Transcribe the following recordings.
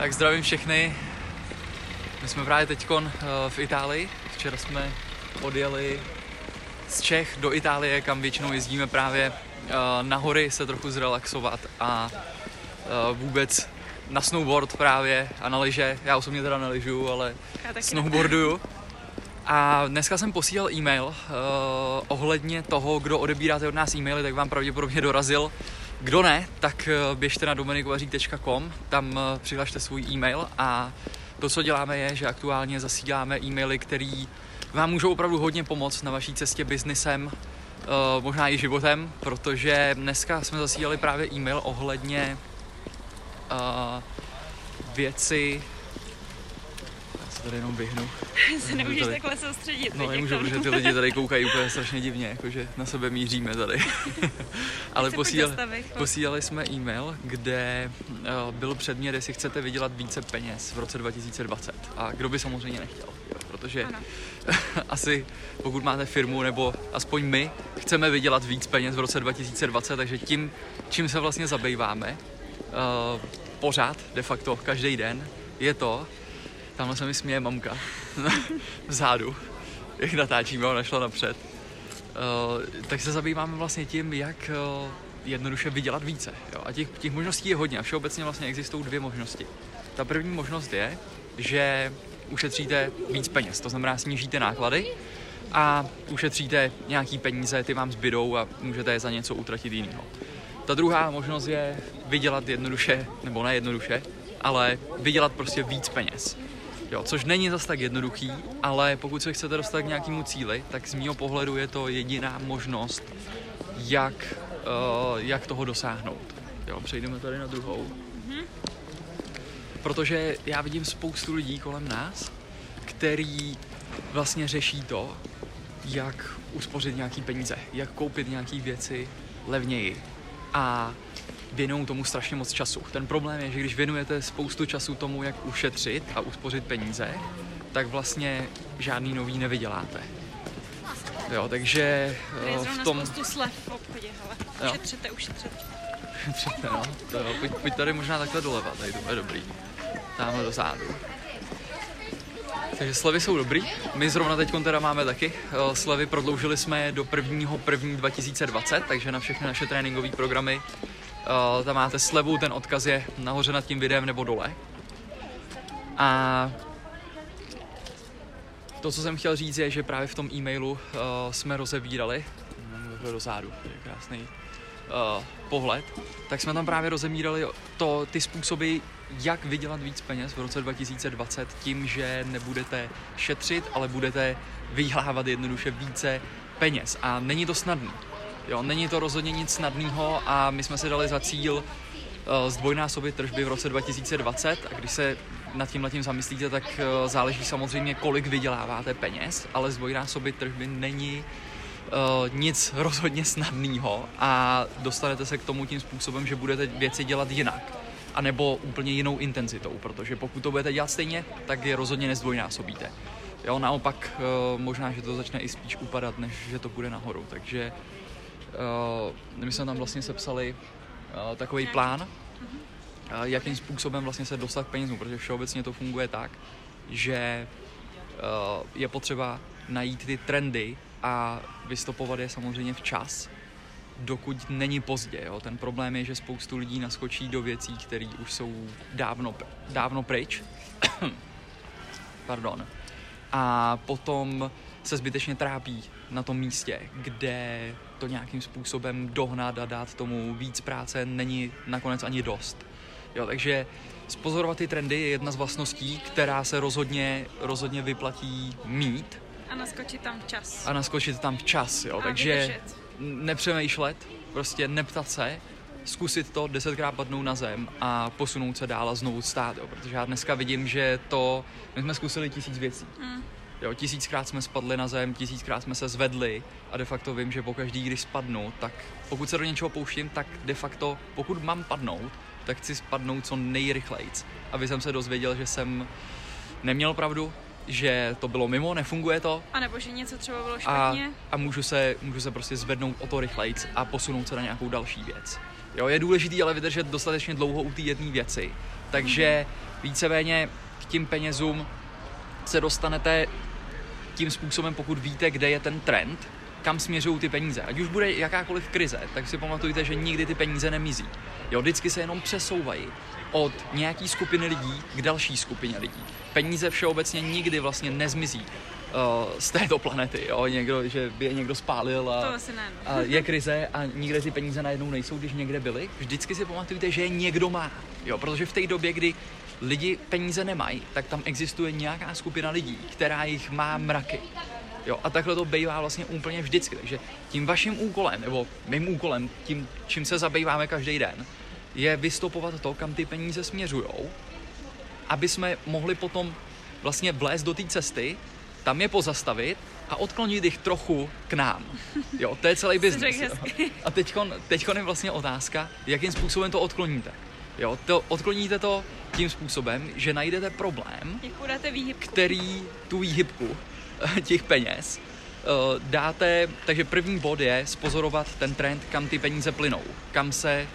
Tak zdravím všechny. My jsme právě teď v Itálii. Včera jsme odjeli z Čech do Itálie, kam většinou jezdíme právě eh, na hory se trochu zrelaxovat a eh, vůbec na snowboard právě a na lyže. Já osobně teda neližu, ale snowboarduju. A dneska jsem posílal e-mail uh, ohledně toho, kdo odebíráte od nás e-maily, tak vám pravděpodobně dorazil kdo ne, tak eh, běžte na dominikovařík.com, tam eh, přihlašte svůj e-mail a to, co děláme, je, že aktuálně zasíláme e-maily, které vám můžou opravdu hodně pomoct na vaší cestě biznisem, eh, možná i životem, protože dneska jsme zasílali právě e-mail ohledně věci, se tady jenom vyhnu. se nemůžeš tady... takhle soustředit. No nemůžu, protože ty lidi tady koukají úplně strašně divně, jakože na sebe míříme tady. Ale posílali, posílali jsme e-mail, kde uh, byl předmět, jestli chcete vydělat více peněz v roce 2020. A kdo by samozřejmě nechtěl, protože asi pokud máte firmu, nebo aspoň my, chceme vydělat víc peněz v roce 2020, takže tím, čím se vlastně zabýváme, uh, pořád, de facto, každý den, je to, Tamhle se mi směje mamka vzadu, jak natáčíme, ona šla napřed. Uh, tak se zabýváme vlastně tím, jak uh, jednoduše vydělat více. Jo? A těch, těch možností je hodně a všeobecně vlastně existují dvě možnosti. Ta první možnost je, že ušetříte víc peněz, to znamená snížíte náklady a ušetříte nějaký peníze, ty vám zbydou a můžete je za něco utratit jiného. Ta druhá možnost je vydělat jednoduše, nebo ne jednoduše, ale vydělat prostě víc peněz. Jo, což není zas tak jednoduchý, ale pokud se chcete dostat k nějakému cíli, tak z mého pohledu je to jediná možnost, jak, uh, jak toho dosáhnout. Jo, přejdeme tady na druhou. Protože já vidím spoustu lidí kolem nás, který vlastně řeší to, jak uspořit nějaký peníze, jak koupit nějaký věci levněji. A věnují tomu strašně moc času. Ten problém je, že když věnujete spoustu času tomu, jak ušetřit a uspořit peníze, tak vlastně žádný nový nevyděláte. Jo, takže eh, v tom... spoustu slev v obchodě, ale ušetřete, ušetřete. Ušetřete, no. To pojď, pojď tady možná takhle doleva, tady to je dobrý. Tamhle do zádu. Takže slevy jsou dobrý. My zrovna teď teda máme taky. Eh, slevy prodloužili jsme do 1. 1. 2020, takže na všechny naše tréninkové programy Uh, tam máte slevu, ten odkaz je nahoře nad tím videem nebo dole. A to, co jsem chtěl říct, je, že právě v tom e-mailu uh, jsme rozebírali, do zádu, je krásný pohled, tak jsme tam právě rozemírali to, ty způsoby, jak vydělat víc peněz v roce 2020 tím, že nebudete šetřit, ale budete vydělávat jednoduše více peněz. A není to snadné. Jo, není to rozhodně nic snadného a my jsme si dali za cíl uh, zdvojnásobit tržby v roce 2020 a když se nad tím letím zamyslíte, tak uh, záleží samozřejmě, kolik vyděláváte peněz, ale zdvojnásobit tržby není uh, nic rozhodně snadného a dostanete se k tomu tím způsobem, že budete věci dělat jinak a nebo úplně jinou intenzitou, protože pokud to budete dělat stejně, tak je rozhodně nezdvojnásobíte. Jo, naopak možná, že to začne i spíš upadat, než že to bude nahoru, takže uh, my jsme tam vlastně sepsali uh, takový plán, jakým způsobem vlastně se dostat k penězům, protože všeobecně to funguje tak, že je potřeba najít ty trendy a vystopovat je samozřejmě včas, dokud není pozdě. Jo. Ten problém je, že spoustu lidí naskočí do věcí, které už jsou dávno, dávno pryč. Pardon. A potom se zbytečně trápí na tom místě, kde to nějakým způsobem dohnat a dát tomu víc práce není nakonec ani dost. Jo, takže spozorovat ty trendy je jedna z vlastností, která se rozhodně, rozhodně vyplatí mít. A naskočit tam včas. A naskočit tam včas, jo. A takže vydržet. Nepřemýšlet, prostě neptat se, zkusit to, desetkrát padnout na zem a posunout se dál a znovu stát, jo. Protože já dneska vidím, že to, my jsme zkusili tisíc věcí. Hmm Jo, tisíckrát jsme spadli na zem, tisíckrát jsme se zvedli a de facto vím, že pokaždý, když spadnu, tak pokud se do něčeho pouštím, tak de facto, pokud mám padnout, tak chci spadnout co nejrychleji. Aby jsem se dozvěděl, že jsem neměl pravdu, že to bylo mimo, nefunguje to. A nebo že něco třeba bylo špatně. A, a můžu, se, můžu se prostě zvednout o to rychleji a posunout se na nějakou další věc. Jo, je důležité ale vydržet dostatečně dlouho u té jedné věci. Takže víceméně k tím penězům se dostanete tím způsobem, pokud víte, kde je ten trend, kam směřují ty peníze. Ať už bude jakákoliv krize, tak si pamatujte, že nikdy ty peníze nemizí. Jo, vždycky se jenom přesouvají od nějaký skupiny lidí k další skupině lidí. Peníze všeobecně nikdy vlastně nezmizí uh, z této planety, jo, někdo, že by je někdo spálil a, to asi ne, no. a je krize a nikde ty peníze najednou nejsou, když někde byly. Vždycky si pamatujte, že je někdo má, jo, protože v té době, kdy lidi peníze nemají, tak tam existuje nějaká skupina lidí, která jich má mraky. Jo, a takhle to bývá vlastně úplně vždycky. Takže tím vaším úkolem, nebo mým úkolem, tím, čím se zabýváme každý den, je vystopovat to, kam ty peníze směřují, aby jsme mohli potom vlastně vlézt do té cesty, tam je pozastavit a odklonit jich trochu k nám. Jo, to je celý biznis. A teďkon, teďkon je vlastně otázka, jakým způsobem to odkloníte. Jo, to, odkloníte to tím způsobem, že najdete problém, který tu výhybku těch peněz eh, dáte, takže první bod je spozorovat ten trend, kam ty peníze plynou, kam se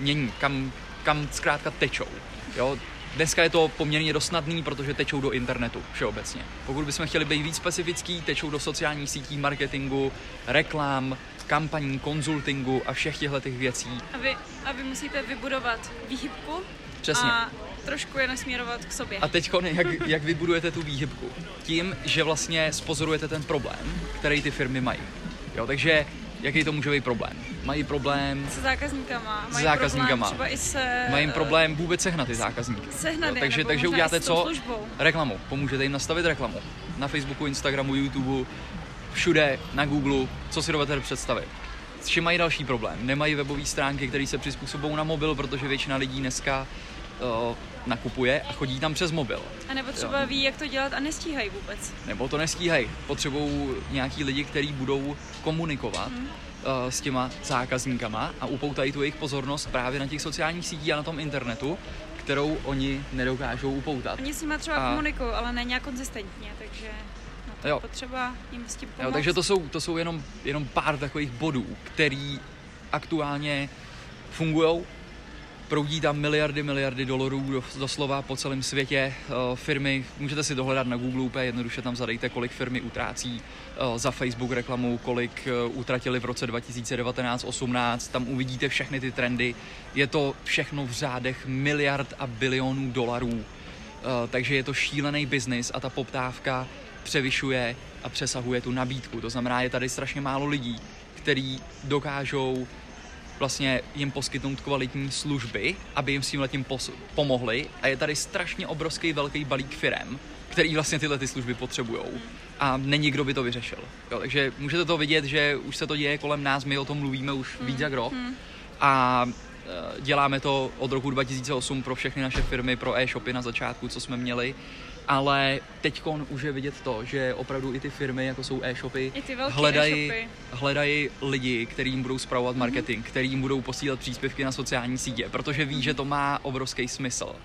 mění, kam, kam zkrátka tečou. Jo? Dneska je to poměrně dosnadný, protože tečou do internetu všeobecně. Pokud bychom chtěli být víc specifický, tečou do sociálních sítí, marketingu, reklám, kampaní, konzultingu a všech těchto těch věcí. A vy, a vy musíte vybudovat výhybku Přesně. a trošku je nasměrovat k sobě. A teď jak, jak vybudujete tu výhybku? Tím, že vlastně spozorujete ten problém, který ty firmy mají. Jo, takže jaký to může být problém? Mají problém se zákazníkama, mají zákazníkama. třeba i se... Mají problém vůbec sehnat ty zákazníky. Sehnat jo, takže, takže uděláte co? Službou. Reklamu. Pomůžete jim nastavit reklamu. Na Facebooku, Instagramu, YouTube, všude, na Google, co si dovedete představit. S čím mají další problém? Nemají webové stránky, které se přizpůsobují na mobil, protože většina lidí dneska uh, nakupuje a chodí tam přes mobil. A nebo třeba jo. ví, jak to dělat a nestíhají vůbec. Nebo to nestíhají. Potřebují nějaký lidi, kteří budou komunikovat hmm. uh, s těma zákazníkama a upoutají tu jejich pozornost právě na těch sociálních sítích a na tom internetu, kterou oni nedokážou upoutat. Oni s nimi třeba a... komunikují, ale ne nějak konzistentně, takže no to jo. potřeba jim s tím pomoct. Jo, takže to jsou, to jsou jenom, jenom pár takových bodů, který aktuálně fungují proudí tam miliardy, miliardy dolarů doslova po celém světě. Eh, firmy, můžete si dohledat na Google úplně jednoduše tam zadejte, kolik firmy utrácí eh, za Facebook reklamu, kolik eh, utratili v roce 2019-18, tam uvidíte všechny ty trendy. Je to všechno v řádech miliard a bilionů dolarů, takže je to šílený biznis a ta poptávka převyšuje a přesahuje tu nabídku. To znamená, je tady strašně málo lidí, kteří dokážou vlastně jim poskytnout kvalitní služby, aby jim s tím letím pos- pomohli a je tady strašně obrovský velký balík firem, který vlastně tyhle ty služby potřebují a není kdo by to vyřešil. Jo, takže můžete to vidět, že už se to děje kolem nás, my o tom mluvíme už mm. víc jak rok mm. a e, děláme to od roku 2008 pro všechny naše firmy, pro e-shopy na začátku, co jsme měli ale teď už je vidět to, že opravdu i ty firmy, jako jsou e-shopy, hledají, e hledají lidi, kterým budou zpravovat marketing, mm-hmm. kterým budou posílat příspěvky na sociální sítě, protože ví, že to má obrovský smysl.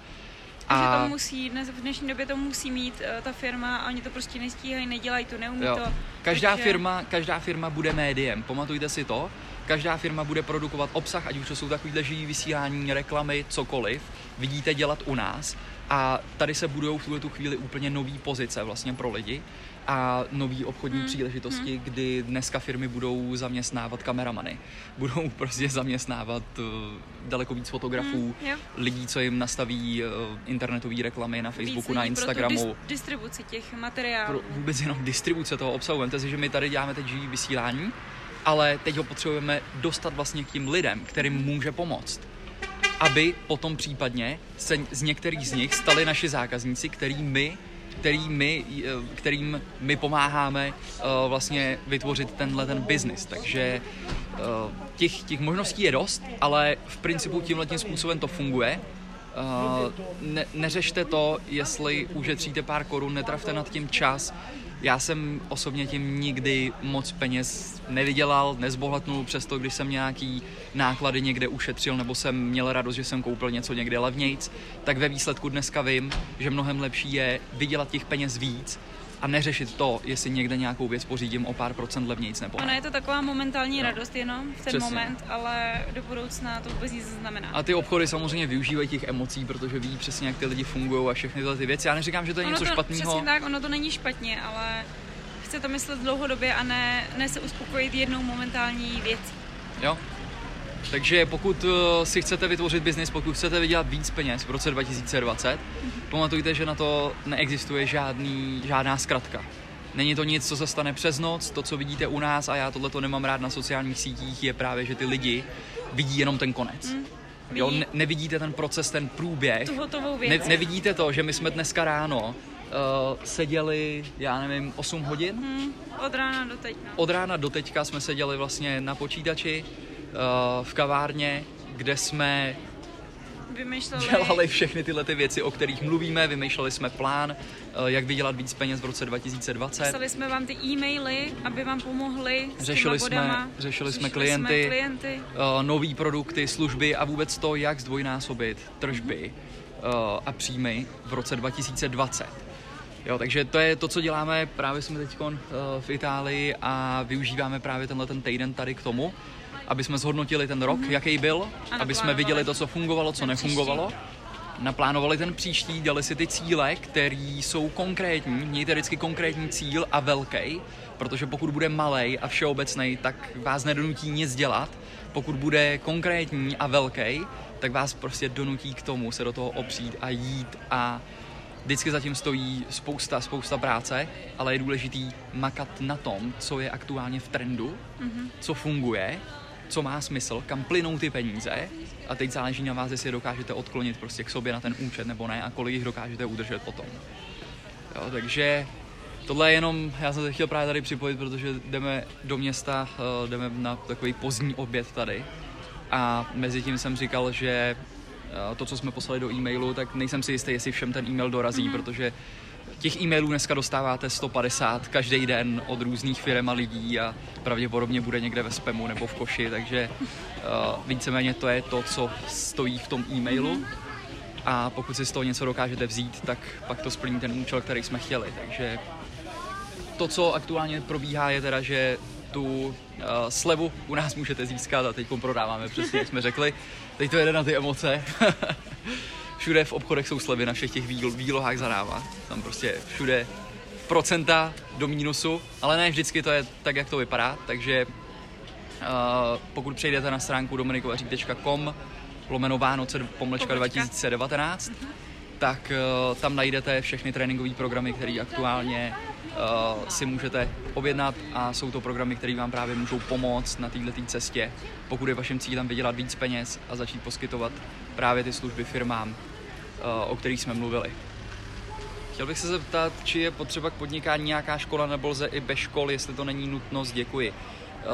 A že to musí, dnes, v dnešní době to musí mít uh, ta firma a oni to prostě nestíhají, nedělají to, neumí jo. to. Každá, takže... firma, každá firma bude médiem, pamatujte si to. Každá firma bude produkovat obsah, ať už to jsou takovýhle živý vysílání, reklamy, cokoliv. Vidíte dělat u nás a tady se budou v tuhle tu chvíli úplně nové pozice vlastně pro lidi a nové obchodní hmm. příležitosti, hmm. kdy dneska firmy budou zaměstnávat kameramany, budou prostě zaměstnávat uh, daleko víc fotografů, hmm. lidí, co jim nastaví uh, internetové reklamy na Facebooku, na Instagramu. Pro dis- distribuci těch materiálů. Pro vůbec jenom distribuce toho obsahu. Vemte si, že my tady děláme teď živý vysílání, ale teď ho potřebujeme dostat vlastně k tím lidem, kterým může pomoct aby potom případně se z některých z nich stali naši zákazníci, který my který my, eh, kterým my pomáháme uh, vlastně vytvořit tenhle ten biznis. Takže uh, těch, těch možností je dost, ale v principu tímhle tím způsobem to funguje. Uh, ne, neřešte to, jestli ušetříte pár korun, netrafte nad tím čas, já jsem osobně tím nikdy moc peněz nevydělal, nezbohatnul, přesto když jsem nějaký náklady někde ušetřil nebo jsem měl radost, že jsem koupil něco někde levnějc, tak ve výsledku dneska vím, že mnohem lepší je vydělat těch peněz víc a neřešit to, jestli někde nějakou věc pořídím o pár procent levnějc nebo ne. Ono je to taková momentální no. radost jenom v ten Přesně. moment, ale do budoucna to vůbec nic znamená. A ty obchody samozřejmě využívají těch emocí, protože ví přesně, jak ty lidi fungují a všechny tyhle ty věci. Já neříkám, že to je ono něco to, špatného. Přesně tak, ono to není špatně, ale chce to myslet dlouhodobě a ne, ne se uspokojit jednou momentální věcí. Jo, takže pokud eh, si chcete vytvořit biznis, pokud chcete vydělat víc peněz v roce 2020, pamatujte, že na to neexistuje žádný, žádná zkratka. Není to nic, co se stane přes noc, to, co vidíte u nás, a já tohle to nemám rád na sociálních sítích, je právě, že ty lidi vidí jenom ten konec. Mm. Jo, ne, nevidíte ten proces, ten průběh. Tu hotovou věc. Ne, nevidíte to, že my jsme dneska ráno uh, seděli, já nevím, 8 hodin? Mm, od rána do teď. No. Od rána do teďka jsme seděli vlastně na počítači, v kavárně, kde jsme vymýšleli... dělali všechny tyhle ty věci, o kterých mluvíme, vymýšleli jsme plán, uh, jak vydělat víc peněz v roce 2020. Psali jsme vám ty e-maily, aby vám pomohli s řešili jsme, řešili, řešili jsme klienty, jsme klienty. Uh, nový produkty, služby a vůbec to, jak zdvojnásobit tržby uh, a příjmy v roce 2020. Jo, takže to je to, co děláme. Právě jsme teď uh, v Itálii a využíváme právě tenhle ten týden tady k tomu, aby jsme zhodnotili ten rok, mm-hmm. jaký byl, aby jsme viděli to, co fungovalo, co nefungovalo. Naplánovali ten příští, dali si ty cíle, které jsou konkrétní, mějte vždycky konkrétní cíl a velký, protože pokud bude malý a všeobecný, tak vás nedonutí nic dělat. Pokud bude konkrétní a velký, tak vás prostě donutí k tomu se do toho opřít a jít a vždycky zatím stojí spousta, spousta práce, ale je důležitý makat na tom, co je aktuálně v trendu, mm-hmm. co funguje co má smysl, kam plynou ty peníze a teď záleží na vás, jestli je dokážete odklonit prostě k sobě na ten účet nebo ne a kolik jich dokážete udržet potom. Jo, takže tohle je jenom, já jsem se chtěl právě tady připojit, protože jdeme do města, eh, jdeme na takový pozdní oběd tady a mezi tím jsem říkal, že to, co jsme poslali do e-mailu, tak nejsem si jistý, jestli všem ten e-mail dorazí, mm-hmm. protože Těch e-mailů dneska dostáváte 150 každý den od různých firm a lidí a pravděpodobně bude někde ve spamu nebo v koši, takže uh, víceméně to je to, co stojí v tom e-mailu. Mm-hmm. A pokud si z toho něco dokážete vzít, tak pak to splní ten účel, který jsme chtěli. Takže to, co aktuálně probíhá, je teda, že tu uh, slevu u nás můžete získat a teď prodáváme přesně, jak jsme řekli. Teď to jede na ty emoce. všude v obchodech jsou slevy na všech těch výlohách zadáva. Tam prostě všude procenta do mínusu, ale ne vždycky to je tak, jak to vypadá, takže uh, pokud přejdete na stránku dominikovařík.com lomeno Vánoce pomlečka 2019, mm-hmm. Tak uh, tam najdete všechny tréninkové programy, které aktuálně uh, si můžete objednat a jsou to programy, které vám právě můžou pomoct na této cestě, pokud je vaším cílem vydělat víc peněz a začít poskytovat právě ty služby firmám, Eh, o kterých jsme mluvili. Chtěl bych se zeptat, či je potřeba k podnikání nějaká škola nebo lze i bez škol, jestli to není nutnost, děkuji.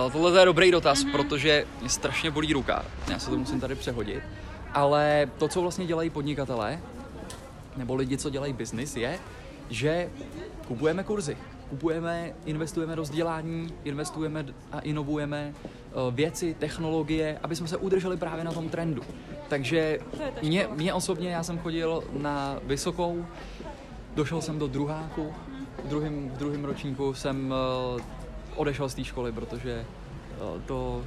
Eh, tohle je dobrý dotaz, mm-hmm. protože mě strašně bolí ruka, já se to musím tady přehodit, ale to, co vlastně dělají podnikatelé, nebo lidi, co dělají biznis, je, že kupujeme kurzy, kupujeme, investujeme do vzdělání, investujeme a inovujeme eh, věci, technologie, aby jsme se udrželi právě na tom trendu. Takže mě, mě osobně, já jsem chodil na vysokou, došel jsem do druháku, v druhém, v druhém ročníku jsem uh, odešel z té školy, protože uh, to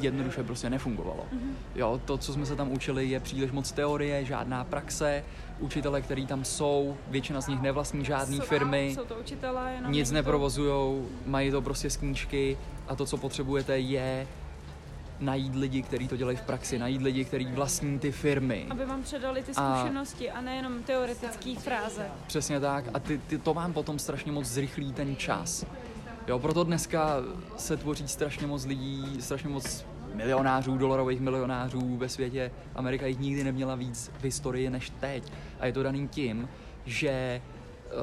jednoduše prostě nefungovalo. Mm-hmm. Jo, to, co jsme se tam učili, je příliš moc teorie, žádná praxe. Učitele, který tam jsou, většina z nich nevlastní žádné firmy, jsou to učitele, jenom nic neprovozujou, mají to prostě z knížky a to, co potřebujete, je najít lidi, kteří to dělají v praxi, najít lidi, kteří vlastní ty firmy. Aby vám předali ty zkušenosti a, a nejenom teoretické fráze. Přesně tak. A ty, ty, to vám potom strašně moc zrychlí ten čas. Jo, proto dneska se tvoří strašně moc lidí, strašně moc milionářů, dolarových milionářů ve světě. Amerika jich nikdy neměla víc v historii než teď. A je to daným tím, že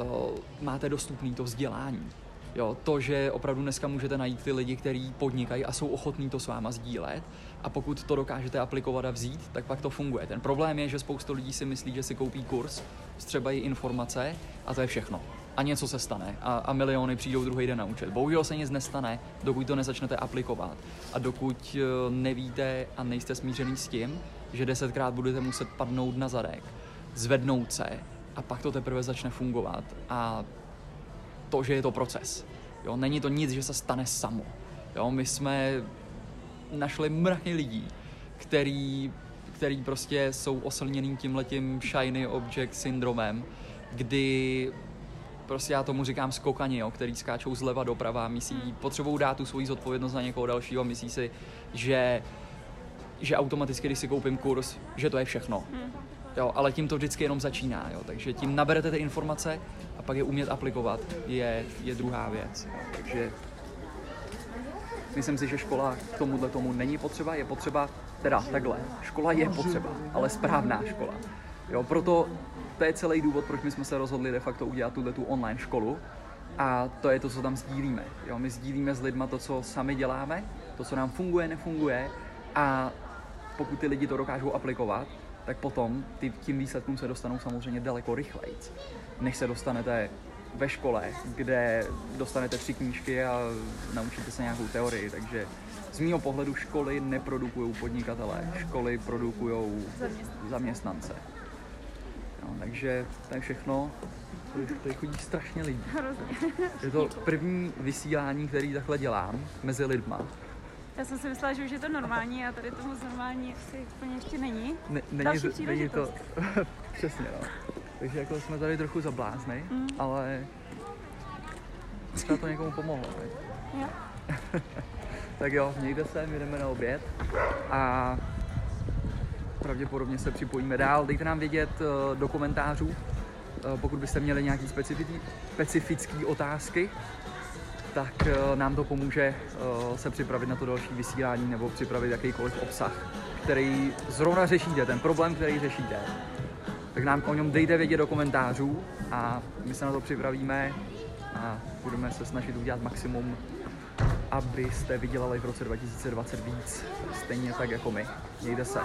uh, máte dostupný to vzdělání. Jo, to, že opravdu dneska můžete najít ty lidi, kteří podnikají a jsou ochotní to s váma sdílet a pokud to dokážete aplikovat a vzít, tak pak to funguje. Ten problém je, že spoustu lidí si myslí, že si koupí kurz, vstřebají informace a to je všechno. A něco se stane a, a miliony přijdou druhý den na účet. Bohužel se nic nestane, dokud to nezačnete aplikovat a dokud eh, nevíte a nejste smířený s tím, že desetkrát budete muset padnout na zadek, zvednout se a pak to teprve začne fungovat a to, že je to proces. Jo, není to nic, že se stane samo. Jo, my jsme našli mrachy lidí, který, který prostě jsou oslněný tímhletím shiny object syndromem, kdy prostě já tomu říkám skokani, jo, který skáčou zleva doprava, myslí, hmm. potřebují dát tu svoji zodpovědnost na někoho dalšího, myslí si, že, že automaticky, když si koupím kurz, že to je všechno. Hmm. Jo, ale tím to vždycky jenom začíná, jo, takže tím naberete ty informace a pak je umět aplikovat, je, je druhá věc. Jo, takže myslím si, že škola k tomuhle tomu není potřeba, je potřeba, teda takhle, škola je potřeba, ale správná škola. Jo, proto to je celý důvod, proč my jsme se rozhodli de facto udělat tuhle tu online školu. A to je to, co tam sdílíme. Jo, my sdílíme s lidma to, co sami děláme, to, co nám funguje, nefunguje a pokud ty lidi to dokážou aplikovat, tak potom ty, tím výsledkům se dostanou samozřejmě daleko rychleji, než se dostanete ve škole, kde dostanete tři knížky a naučíte se nějakou teorii. Takže z mého pohledu školy neprodukují podnikatele, školy produkují zaměstnance. Takže to je všechno. Tady chodí strašně lidí. Je to první vysílání, který takhle dělám mezi lidma. Já jsem si myslela, že už je to normální a tady to moc normální asi úplně ještě není. Ne, není, to, není to, přesně no. Takže jako jsme tady trochu zablázny, mm. ale třeba to někomu pomohlo. Ne? Jo. tak jo, mějte se, my jdeme na oběd a pravděpodobně se připojíme dál. Dejte nám vědět uh, do komentářů, uh, pokud byste měli nějaké specifické otázky, tak uh, nám to pomůže se připravit na to další vysílání nebo připravit jakýkoliv obsah, který zrovna řešíte, ten problém, který řešíte. Tak nám o něm dejte vědět do komentářů a my se na to připravíme a budeme se snažit udělat maximum, abyste vydělali v roce 2020 víc, stejně tak jako my. Mějte se.